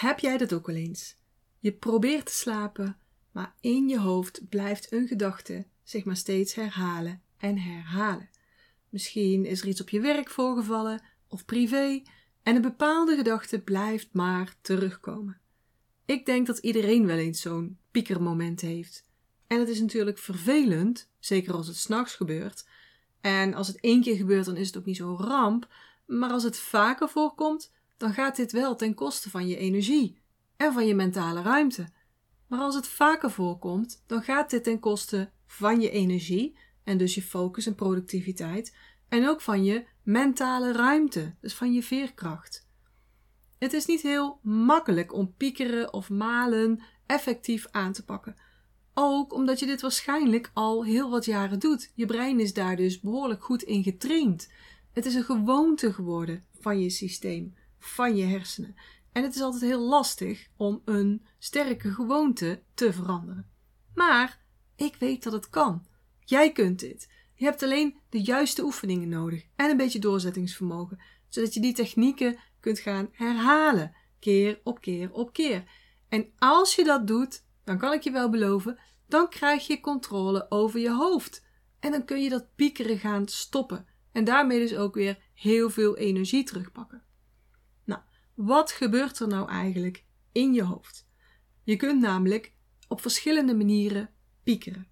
Heb jij dat ook wel eens? Je probeert te slapen, maar in je hoofd blijft een gedachte zich maar steeds herhalen en herhalen. Misschien is er iets op je werk voorgevallen of privé en een bepaalde gedachte blijft maar terugkomen. Ik denk dat iedereen wel eens zo'n piekermoment heeft. En het is natuurlijk vervelend, zeker als het s'nachts gebeurt. En als het één keer gebeurt, dan is het ook niet zo'n ramp. Maar als het vaker voorkomt, dan gaat dit wel ten koste van je energie en van je mentale ruimte. Maar als het vaker voorkomt, dan gaat dit ten koste van je energie en dus je focus en productiviteit en ook van je mentale ruimte, dus van je veerkracht. Het is niet heel makkelijk om piekeren of malen effectief aan te pakken. Ook omdat je dit waarschijnlijk al heel wat jaren doet. Je brein is daar dus behoorlijk goed in getraind. Het is een gewoonte geworden van je systeem, van je hersenen. En het is altijd heel lastig om een sterke gewoonte te veranderen. Maar ik weet dat het kan. Jij kunt dit. Je hebt alleen de juiste oefeningen nodig en een beetje doorzettingsvermogen, zodat je die technieken kunt gaan herhalen, keer op keer op keer. En als je dat doet, dan kan ik je wel beloven, dan krijg je controle over je hoofd. En dan kun je dat piekeren gaan stoppen. En daarmee dus ook weer heel veel energie terugpakken. Wat gebeurt er nou eigenlijk in je hoofd? Je kunt namelijk op verschillende manieren piekeren.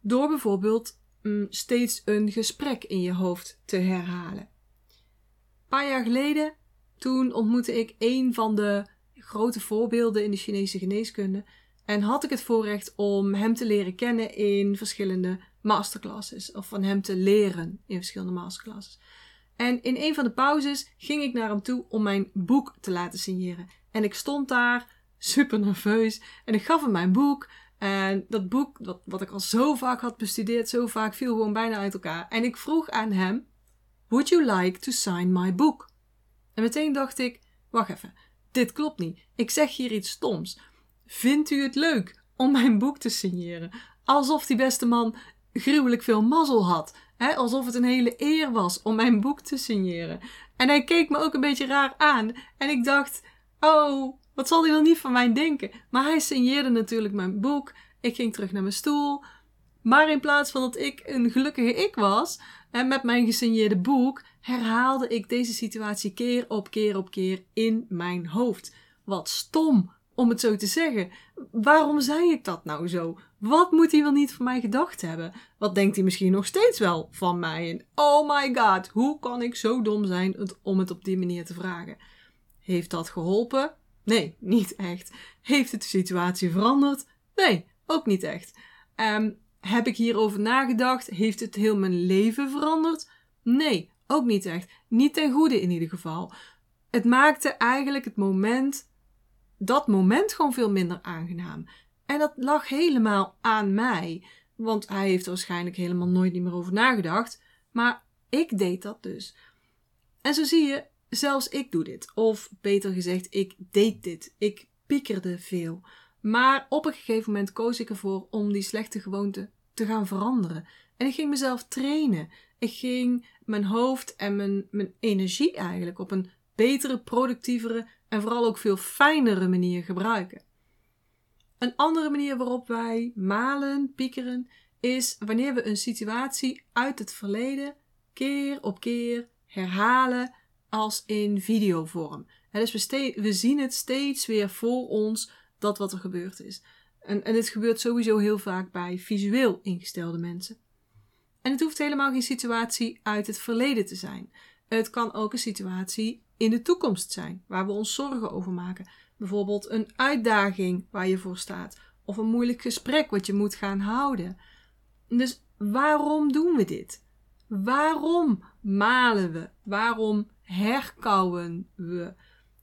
Door bijvoorbeeld mm, steeds een gesprek in je hoofd te herhalen. Een paar jaar geleden, toen ontmoette ik een van de grote voorbeelden in de Chinese geneeskunde. En had ik het voorrecht om hem te leren kennen in verschillende masterclasses. Of van hem te leren in verschillende masterclasses. En in een van de pauzes ging ik naar hem toe om mijn boek te laten signeren. En ik stond daar super nerveus en ik gaf hem mijn boek. En dat boek, wat, wat ik al zo vaak had bestudeerd, zo vaak, viel gewoon bijna uit elkaar. En ik vroeg aan hem: Would you like to sign my book? En meteen dacht ik: Wacht even, dit klopt niet. Ik zeg hier iets stoms. Vindt u het leuk om mijn boek te signeren? Alsof die beste man gruwelijk veel mazzel had. Alsof het een hele eer was om mijn boek te signeren. En hij keek me ook een beetje raar aan. En ik dacht: Oh, wat zal hij wel niet van mij denken? Maar hij signeerde natuurlijk mijn boek. Ik ging terug naar mijn stoel. Maar in plaats van dat ik een gelukkige ik was, en met mijn gesigneerde boek, herhaalde ik deze situatie keer op keer op keer in mijn hoofd. Wat stom, om het zo te zeggen. Waarom zei ik dat nou zo? Wat moet hij wel niet van mij gedacht hebben? Wat denkt hij misschien nog steeds wel van mij? Oh my god, hoe kan ik zo dom zijn om het op die manier te vragen? Heeft dat geholpen? Nee, niet echt. Heeft het de situatie veranderd? Nee, ook niet echt. Um, heb ik hierover nagedacht? Heeft het heel mijn leven veranderd? Nee, ook niet echt. Niet ten goede in ieder geval. Het maakte eigenlijk het moment, dat moment gewoon veel minder aangenaam. En dat lag helemaal aan mij. Want hij heeft er waarschijnlijk helemaal nooit meer over nagedacht. Maar ik deed dat dus. En zo zie je, zelfs ik doe dit. Of beter gezegd, ik deed dit. Ik piekerde veel. Maar op een gegeven moment koos ik ervoor om die slechte gewoonte te gaan veranderen. En ik ging mezelf trainen. Ik ging mijn hoofd en mijn, mijn energie eigenlijk op een betere, productievere en vooral ook veel fijnere manier gebruiken. Een andere manier waarop wij malen, piekeren, is wanneer we een situatie uit het verleden keer op keer herhalen als in videovorm. dus we, we zien het steeds weer voor ons dat wat er gebeurd is. En, en dit gebeurt sowieso heel vaak bij visueel ingestelde mensen. En het hoeft helemaal geen situatie uit het verleden te zijn. Het kan ook een situatie in de toekomst zijn, waar we ons zorgen over maken. Bijvoorbeeld een uitdaging waar je voor staat, of een moeilijk gesprek wat je moet gaan houden. Dus waarom doen we dit? Waarom malen we? Waarom herkauwen we?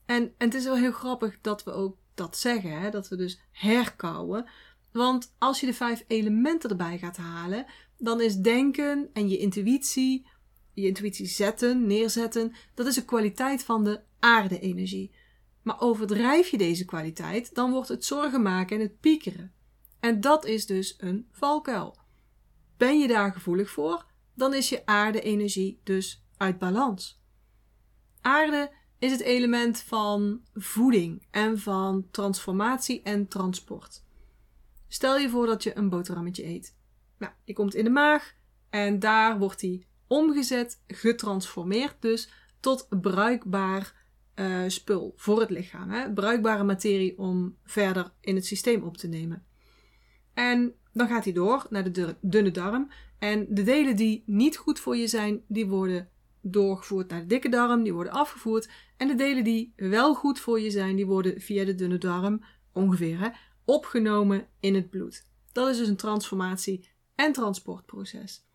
En, en het is wel heel grappig dat we ook dat zeggen, hè? dat we dus herkauwen. Want als je de vijf elementen erbij gaat halen, dan is denken en je intuïtie, je intuïtie zetten, neerzetten, dat is een kwaliteit van de aarde-energie. Maar overdrijf je deze kwaliteit, dan wordt het zorgen maken en het piekeren. En dat is dus een valkuil. Ben je daar gevoelig voor, dan is je aarde-energie dus uit balans. Aarde is het element van voeding en van transformatie en transport. Stel je voor dat je een boterhammetje eet. Nou, die komt in de maag en daar wordt die omgezet, getransformeerd dus tot bruikbaar uh, spul voor het lichaam. Hè? Bruikbare materie om verder in het systeem op te nemen. En dan gaat hij door naar de dunne darm. En de delen die niet goed voor je zijn, die worden doorgevoerd naar de dikke darm, die worden afgevoerd. En de delen die wel goed voor je zijn, die worden via de dunne darm, ongeveer, hè, opgenomen in het bloed. Dat is dus een transformatie- en transportproces.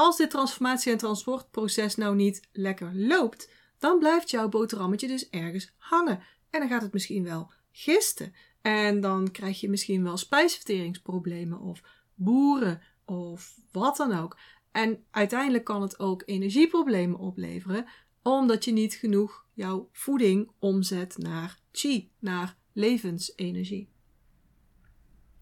Als dit transformatie- en transportproces nou niet lekker loopt, dan blijft jouw boterhammetje dus ergens hangen. En dan gaat het misschien wel gisten. En dan krijg je misschien wel spijsverteringsproblemen of boeren of wat dan ook. En uiteindelijk kan het ook energieproblemen opleveren, omdat je niet genoeg jouw voeding omzet naar chi, naar levensenergie.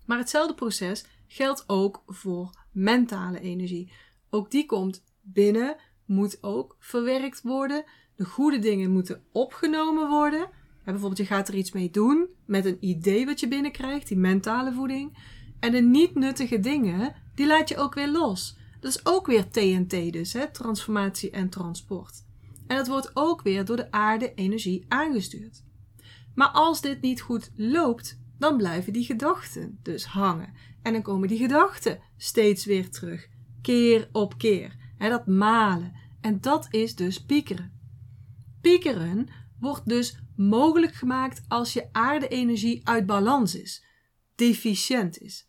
Maar hetzelfde proces geldt ook voor mentale energie. Ook die komt binnen, moet ook verwerkt worden. De goede dingen moeten opgenomen worden. bijvoorbeeld, je gaat er iets mee doen met een idee wat je binnenkrijgt, die mentale voeding. En de niet nuttige dingen, die laat je ook weer los. Dat is ook weer TNT dus, hè? transformatie en transport. En dat wordt ook weer door de aarde energie aangestuurd. Maar als dit niet goed loopt, dan blijven die gedachten dus hangen. En dan komen die gedachten steeds weer terug, keer op keer. Dat malen. En dat is dus piekeren. Piekeren wordt dus mogelijk gemaakt als je aarde-energie uit balans is, deficiënt is.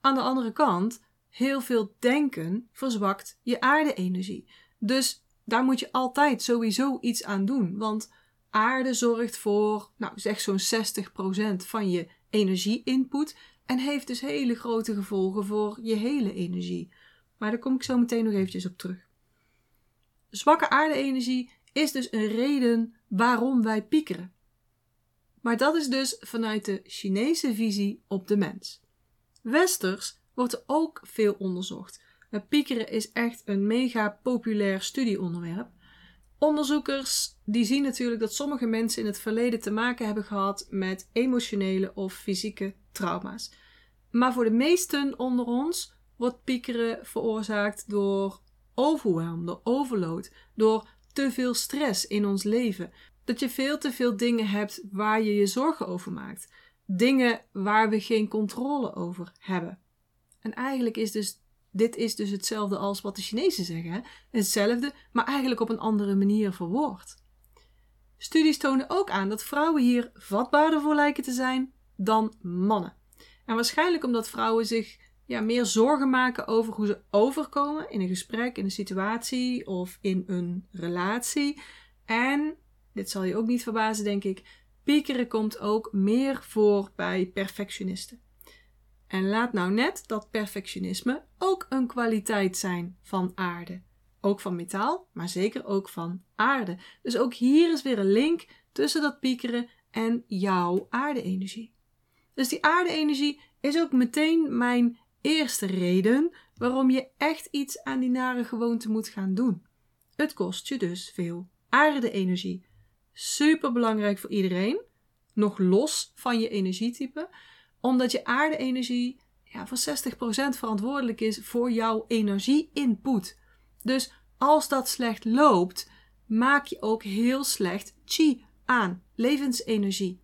Aan de andere kant, heel veel denken verzwakt je aarde-energie. Dus daar moet je altijd sowieso iets aan doen, want aarde zorgt voor, nou zeg zo'n 60% van je energie-input en heeft dus hele grote gevolgen voor je hele energie. Maar daar kom ik zo meteen nog eventjes op terug. Zwakke aarde-energie is dus een reden waarom wij piekeren. Maar dat is dus vanuit de Chinese visie op de mens. Westers wordt er ook veel onderzocht. Piekeren is echt een mega populair studieonderwerp. Onderzoekers die zien natuurlijk dat sommige mensen in het verleden te maken hebben gehad met emotionele of fysieke trauma's. Maar voor de meesten onder ons wordt piekeren veroorzaakt door overwhelm, door overload, door te veel stress in ons leven. Dat je veel te veel dingen hebt waar je je zorgen over maakt. Dingen waar we geen controle over hebben. En eigenlijk is dus dit is dus hetzelfde als wat de Chinezen zeggen. Hetzelfde, maar eigenlijk op een andere manier verwoord. Studies tonen ook aan dat vrouwen hier vatbaarder voor lijken te zijn dan mannen. En waarschijnlijk omdat vrouwen zich ja, meer zorgen maken over hoe ze overkomen in een gesprek, in een situatie of in een relatie. En, dit zal je ook niet verbazen, denk ik, piekeren komt ook meer voor bij perfectionisten. En laat nou net dat perfectionisme ook een kwaliteit zijn van aarde. Ook van metaal, maar zeker ook van aarde. Dus ook hier is weer een link tussen dat piekeren en jouw aarde-energie. Dus die aarde-energie is ook meteen mijn eerste reden waarom je echt iets aan die nare gewoonte moet gaan doen. Het kost je dus veel aarde-energie. Super belangrijk voor iedereen, nog los van je energietype, omdat je aarde-energie ja, voor 60% verantwoordelijk is voor jouw energie-input. Dus als dat slecht loopt, maak je ook heel slecht chi aan, levensenergie.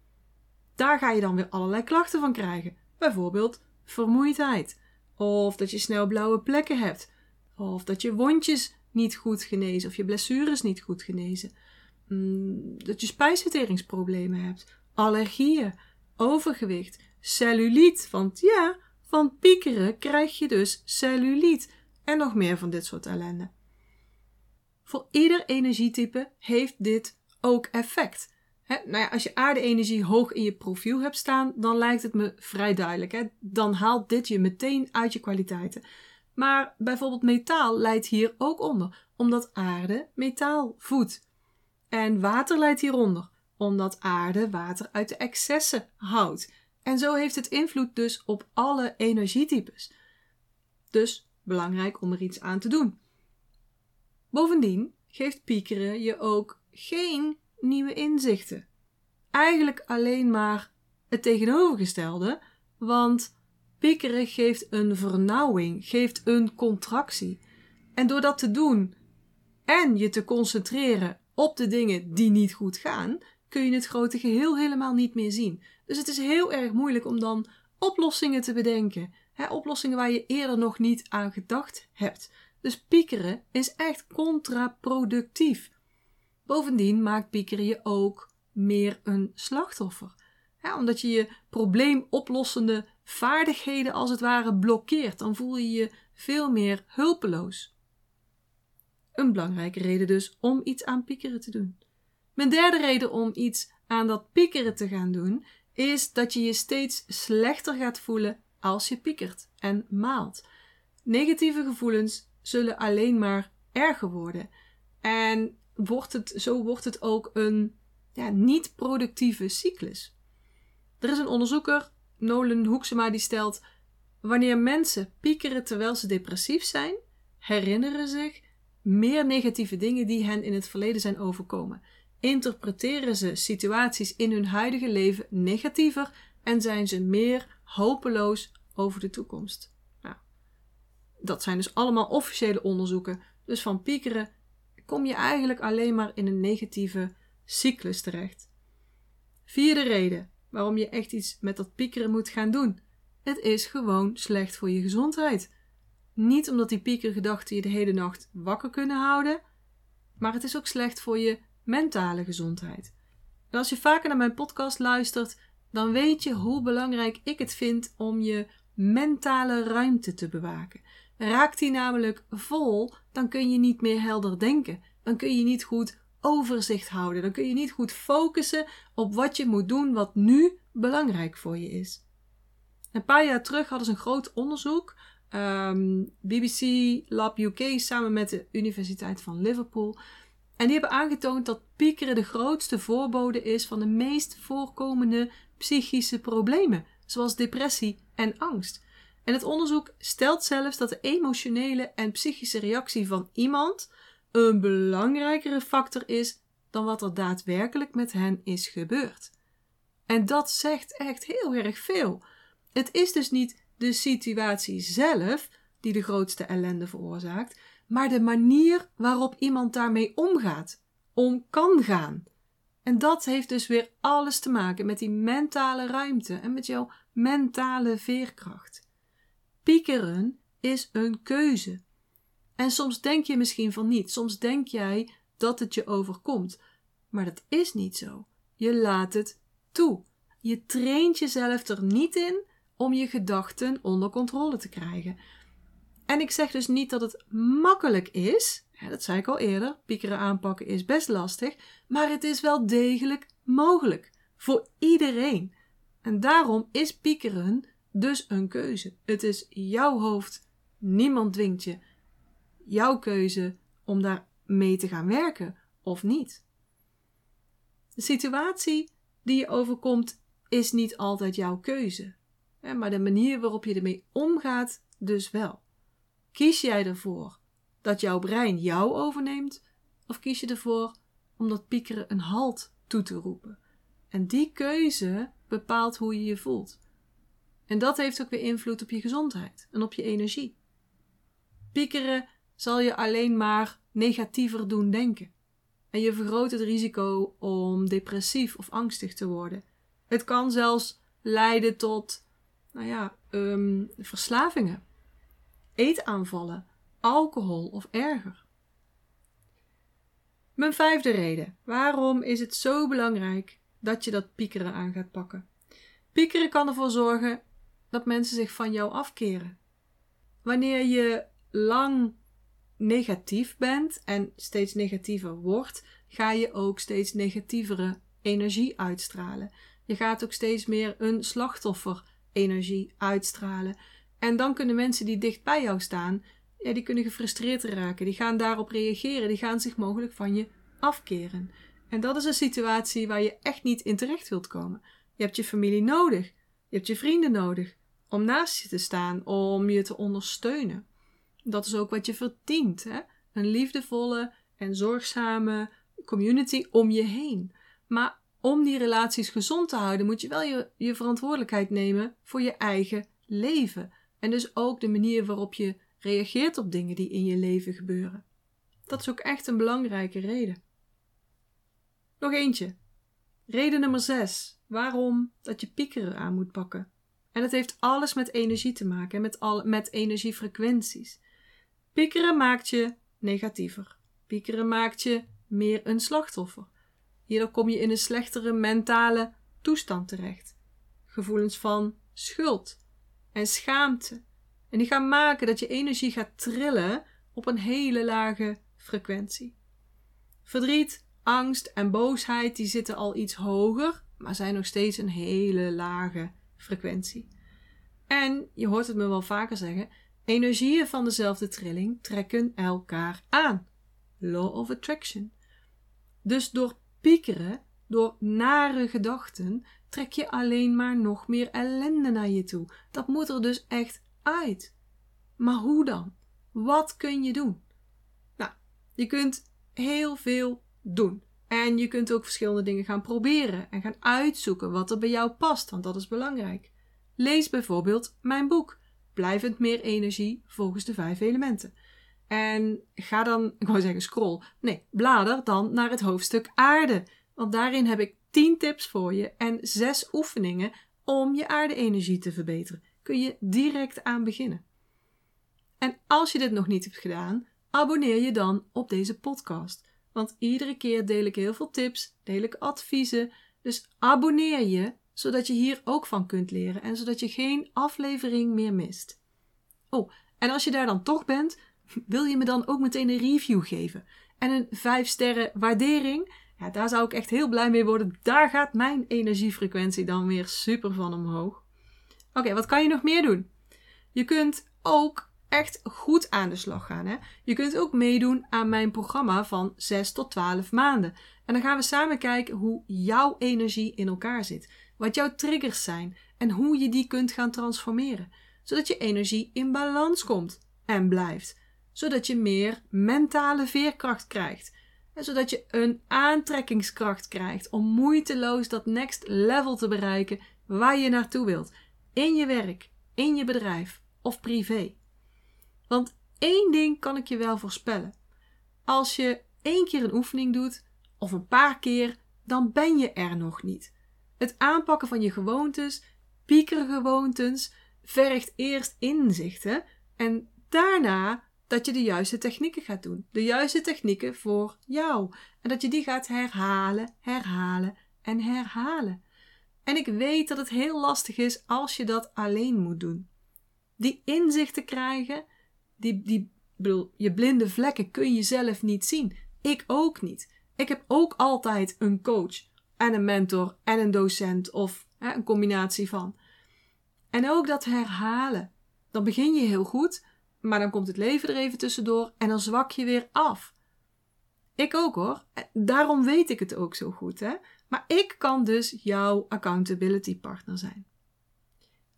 Daar ga je dan weer allerlei klachten van krijgen. Bijvoorbeeld vermoeidheid, of dat je snel blauwe plekken hebt, of dat je wondjes niet goed genezen of je blessures niet goed genezen, mm, dat je spijsverteringsproblemen hebt, allergieën, overgewicht, celluliet. Want ja, van piekeren krijg je dus celluliet en nog meer van dit soort ellende. Voor ieder energietype heeft dit ook effect. Nou ja, als je aarde-energie hoog in je profiel hebt staan, dan lijkt het me vrij duidelijk. Dan haalt dit je meteen uit je kwaliteiten. Maar bijvoorbeeld metaal leidt hier ook onder, omdat aarde metaal voedt. En water leidt hieronder, omdat aarde water uit de excessen houdt. En zo heeft het invloed dus op alle energietypes. Dus belangrijk om er iets aan te doen. Bovendien geeft piekeren je ook geen nieuwe inzichten. Eigenlijk alleen maar het tegenovergestelde, want piekeren geeft een vernauwing, geeft een contractie. En door dat te doen en je te concentreren op de dingen die niet goed gaan, kun je het grote geheel helemaal niet meer zien. Dus het is heel erg moeilijk om dan oplossingen te bedenken. Oplossingen waar je eerder nog niet aan gedacht hebt. Dus piekeren is echt contraproductief. Bovendien maakt piekeren je ook meer een slachtoffer. Omdat je je probleemoplossende vaardigheden als het ware blokkeert. Dan voel je je veel meer hulpeloos. Een belangrijke reden dus om iets aan piekeren te doen. Mijn derde reden om iets aan dat piekeren te gaan doen, is dat je je steeds slechter gaat voelen als je piekert en maalt. Negatieve gevoelens zullen alleen maar erger worden. En wordt het, zo wordt het ook een ja, niet productieve cyclus. Er is een onderzoeker, Nolan Hoeksema, die stelt: wanneer mensen piekeren terwijl ze depressief zijn, herinneren zich meer negatieve dingen die hen in het verleden zijn overkomen. Interpreteren ze situaties in hun huidige leven negatiever en zijn ze meer hopeloos over de toekomst. Nou, dat zijn dus allemaal officiële onderzoeken. Dus van piekeren kom je eigenlijk alleen maar in een negatieve cyclus terecht. Vierde reden waarom je echt iets met dat piekeren moet gaan doen. Het is gewoon slecht voor je gezondheid. Niet omdat die piekergedachten je de hele nacht wakker kunnen houden, maar het is ook slecht voor je mentale gezondheid. En als je vaker naar mijn podcast luistert, dan weet je hoe belangrijk ik het vind om je mentale ruimte te bewaken. Raakt die namelijk vol, dan kun je niet meer helder denken. Dan kun je niet goed overzicht houden. Dan kun je niet goed focussen op wat je moet doen, wat nu belangrijk voor je is. Een paar jaar terug hadden ze een groot onderzoek ehm, BBC Lab UK samen met de Universiteit van Liverpool. En die hebben aangetoond dat piekeren de grootste voorbode is van de meest voorkomende psychische problemen, zoals depressie en angst. En het onderzoek stelt zelfs dat de emotionele en psychische reactie van iemand een belangrijkere factor is dan wat er daadwerkelijk met hen is gebeurd. En dat zegt echt heel erg veel. Het is dus niet de situatie zelf die de grootste ellende veroorzaakt, maar de manier waarop iemand daarmee omgaat, om kan gaan. En dat heeft dus weer alles te maken met die mentale ruimte en met jouw mentale veerkracht. Piekeren is een keuze. En soms denk je misschien van niet, soms denk jij dat het je overkomt, maar dat is niet zo. Je laat het toe. Je traint jezelf er niet in om je gedachten onder controle te krijgen. En ik zeg dus niet dat het makkelijk is. dat zei ik al eerder. Piekeren aanpakken is best lastig. Maar het is wel degelijk mogelijk. Voor iedereen. En daarom is piekeren dus een keuze. Het is jouw hoofd. Niemand dwingt je. Jouw keuze om daar mee te gaan werken of niet. De situatie die je overkomt is niet altijd jouw keuze maar de manier waarop je ermee omgaat dus wel. Kies jij ervoor dat jouw brein jou overneemt, of kies je ervoor om dat piekeren een halt toe te roepen? En die keuze bepaalt hoe je je voelt. En dat heeft ook weer invloed op je gezondheid en op je energie. Piekeren zal je alleen maar negatiever doen denken. En je vergroot het risico om depressief of angstig te worden. Het kan zelfs leiden tot nou ja, um, verslavingen, eetaanvallen, alcohol of erger. Mijn vijfde reden. Waarom is het zo belangrijk dat je dat piekeren aan gaat pakken? Piekeren kan ervoor zorgen dat mensen zich van jou afkeren. Wanneer je lang negatief bent en steeds negatiever wordt, ga je ook steeds negatievere energie uitstralen. Je gaat ook steeds meer een slachtoffer energie uitstralen. En dan kunnen mensen die dicht bij jou staan, die kunnen gefrustreerd raken. Die gaan daarop reageren. Die gaan zich mogelijk van je afkeren. En dat is een situatie waar je echt niet in terecht wilt komen. Je hebt je familie nodig. Je hebt je vrienden nodig om naast je te staan, om je te ondersteunen. Dat is ook wat je verdient. Hè? Een liefdevolle en zorgzame, community om je heen. Maar om die relaties gezond te houden, moet je wel je, je verantwoordelijkheid nemen voor je eigen leven. En dus ook de manier waarop je reageert op dingen die in je leven gebeuren. Dat is ook echt een belangrijke reden. Nog eentje. Reden nummer 6. Waarom dat je piekeren aan moet pakken. En dat heeft alles met energie te maken, met, al, met energiefrequenties. Piekeren maakt je negatiever. Piekeren maakt je meer een slachtoffer. Hierdoor kom je in een slechtere mentale toestand terecht. Gevoelens van schuld en schaamte. En die gaan maken dat je energie gaat trillen op een hele lage frequentie. Verdriet, angst en boosheid die zitten al iets hoger, maar zijn nog steeds een hele lage frequentie. En je hoort het me wel vaker zeggen: energieën van dezelfde trilling trekken elkaar aan. Law of attraction. Dus door piekeren, door nare gedachten, trek je alleen maar nog meer ellende naar je toe. Dat moet er dus echt uit. Maar hoe dan? Wat kun je doen? Nou, je kunt heel veel doen. En je kunt ook verschillende dingen gaan proberen en gaan uitzoeken wat er bij jou past, want dat is belangrijk. Lees bijvoorbeeld mijn boek Blijvend meer energie volgens de vijf elementen. En ga dan, ik wou zeggen scroll, nee, blader dan naar het hoofdstuk aarde. Want daarin heb ik 10 tips voor je en 6 oefeningen om je aarde-energie te verbeteren. Kun je direct aan beginnen. En als je dit nog niet hebt gedaan, abonneer je dan op deze podcast. Want iedere keer deel ik heel veel tips, deel ik adviezen. Dus abonneer je, zodat je hier ook van kunt leren en zodat je geen aflevering meer mist. Oh, en als je daar dan toch bent, wil je me dan ook meteen een review geven en een 5 sterren waardering? Ja, daar zou ik echt heel blij mee worden. Daar gaat mijn energiefrequentie dan weer super van omhoog. Oké, wat kan je nog meer doen? Je kunt ook echt goed aan de slag gaan. Hè? Je kunt ook meedoen aan mijn programma van 6 tot 12 maanden. En dan gaan we samen kijken hoe jouw energie in elkaar zit. Wat jouw triggers zijn en hoe je die kunt gaan transformeren. Zodat je energie in balans komt en blijft. Zodat je meer mentale veerkracht krijgt. En zodat je een aantrekkingskracht krijgt om moeiteloos dat next level te bereiken waar je naartoe wilt. In je werk, in je bedrijf of privé. Want één ding kan ik je wel voorspellen. Als je één keer een oefening doet, of een paar keer, dan ben je er nog niet. Het aanpakken van je gewoontes, piekergewoontes, vergt eerst inzichten en daarna dat je de juiste technieken gaat doen. De juiste technieken voor jou. En dat je die gaat herhalen, herhalen en herhalen. En ik weet dat het heel lastig is als je dat alleen moet doen. Die inzichten krijgen, die, die, bedoel, je blinde vlekken kun je zelf niet zien. Ik ook niet. Ik heb ook altijd een coach en een mentor en een docent of hè, een combinatie van. En ook dat herhalen. Dan begin je heel goed, maar dan komt het leven er even tussendoor en dan zwak je weer af. Ik ook hoor. Daarom weet ik het ook zo goed. Hè? Maar ik kan dus jouw accountability partner zijn.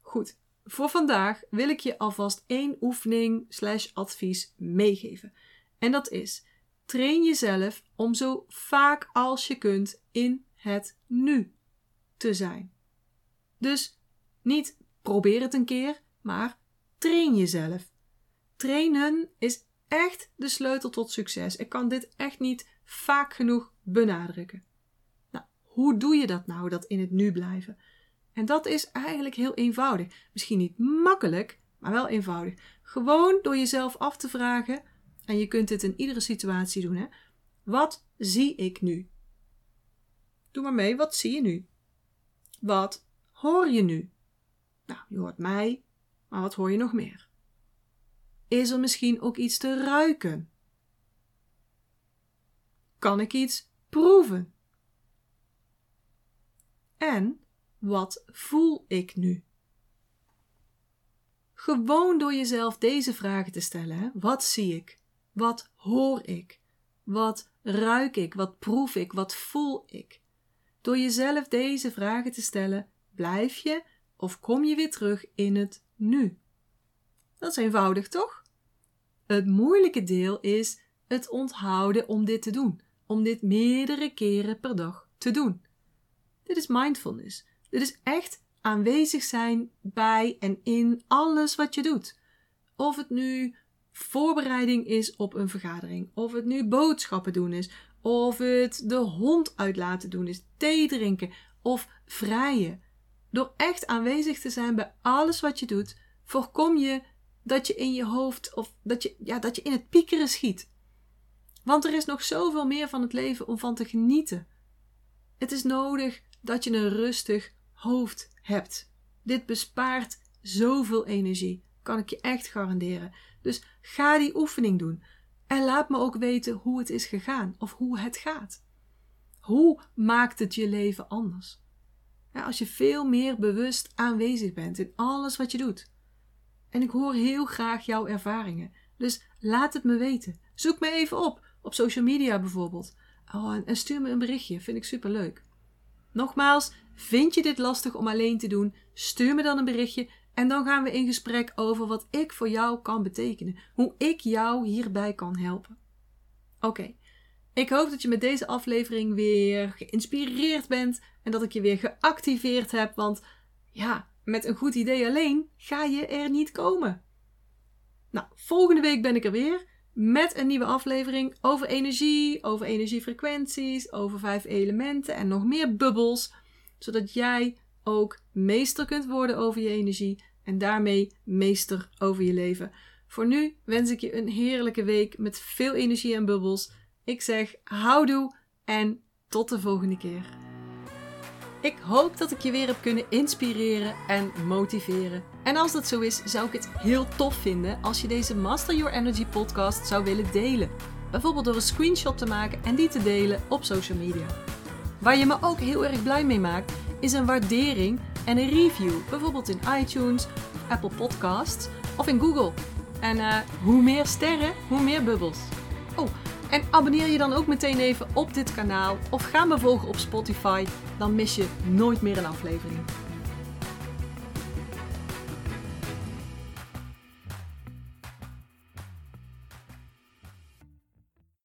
Goed, voor vandaag wil ik je alvast één oefening slash advies meegeven. En dat is, train jezelf om zo vaak als je kunt in het nu te zijn. Dus niet probeer het een keer, maar train jezelf. Trainen is echt de sleutel tot succes. Ik kan dit echt niet vaak genoeg benadrukken. Nou, hoe doe je dat nou, dat in het nu blijven? En dat is eigenlijk heel eenvoudig. Misschien niet makkelijk, maar wel eenvoudig. Gewoon door jezelf af te vragen, en je kunt dit in iedere situatie doen, hè? Wat zie ik nu? Doe maar mee, wat zie je nu? Wat hoor je nu? Nou, je hoort mij, maar wat hoor je nog meer? Is er misschien ook iets te ruiken? Kan ik iets proeven? En wat voel ik nu? Gewoon door jezelf deze vragen te stellen. Hè? Wat zie ik? Wat hoor ik? Wat ruik ik? Wat proef ik? Wat voel ik? Door jezelf deze vragen te stellen, blijf je of kom je weer terug in het nu. Dat is eenvoudig, toch? Het moeilijke deel is het onthouden om dit te doen, om dit meerdere keren per dag te doen. Dit is mindfulness. Dit is echt aanwezig zijn bij en in alles wat je doet. Of het nu voorbereiding is op een vergadering, of het nu boodschappen doen is, of het de hond uit laten doen is, thee drinken of vrijen. Door echt aanwezig te zijn bij alles wat je doet, voorkom je dat je in je hoofd of dat je, ja, dat je in het piekeren schiet. Want er is nog zoveel meer van het leven om van te genieten. Het is nodig dat je een rustig hoofd hebt. Dit bespaart zoveel energie, kan ik je echt garanderen. Dus ga die oefening doen en laat me ook weten hoe het is gegaan of hoe het gaat. Hoe maakt het je leven anders? Als je veel meer bewust aanwezig bent in alles wat je doet. En ik hoor heel graag jouw ervaringen. Dus laat het me weten. Zoek me even op, op social media bijvoorbeeld. Oh, en stuur me een berichtje, vind ik superleuk. Nogmaals, vind je dit lastig om alleen te doen? Stuur me dan een berichtje en dan gaan we in gesprek over wat ik voor jou kan betekenen. Hoe ik jou hierbij kan helpen. Oké, ik hoop dat je met deze aflevering weer geïnspireerd bent en dat ik je weer geactiveerd heb. Want ja, met een goed idee alleen ga je er niet komen. Nou, volgende week ben ik er weer met een nieuwe aflevering over energie, over energiefrequenties, over vijf elementen en nog meer bubbels, zodat jij ook meester kunt worden over je energie en daarmee meester over je leven. Voor nu wens ik je een heerlijke week met veel energie en bubbels. Ik zeg houdoe en tot de volgende keer. Ik hoop dat ik je weer heb kunnen inspireren en motiveren. En als dat zo is, zou ik het heel tof vinden als je deze Master Your Energy podcast zou willen delen. Bijvoorbeeld door een screenshot te maken en die te delen op social media. Waar je me ook heel erg blij mee maakt, is een waardering en een review. Bijvoorbeeld in iTunes, Apple Podcasts of in Google. En uh, hoe meer sterren, hoe meer bubbels. Oh, en abonneer je dan ook meteen even op dit kanaal of ga me volgen op Spotify. Dan mis je nooit meer een aflevering.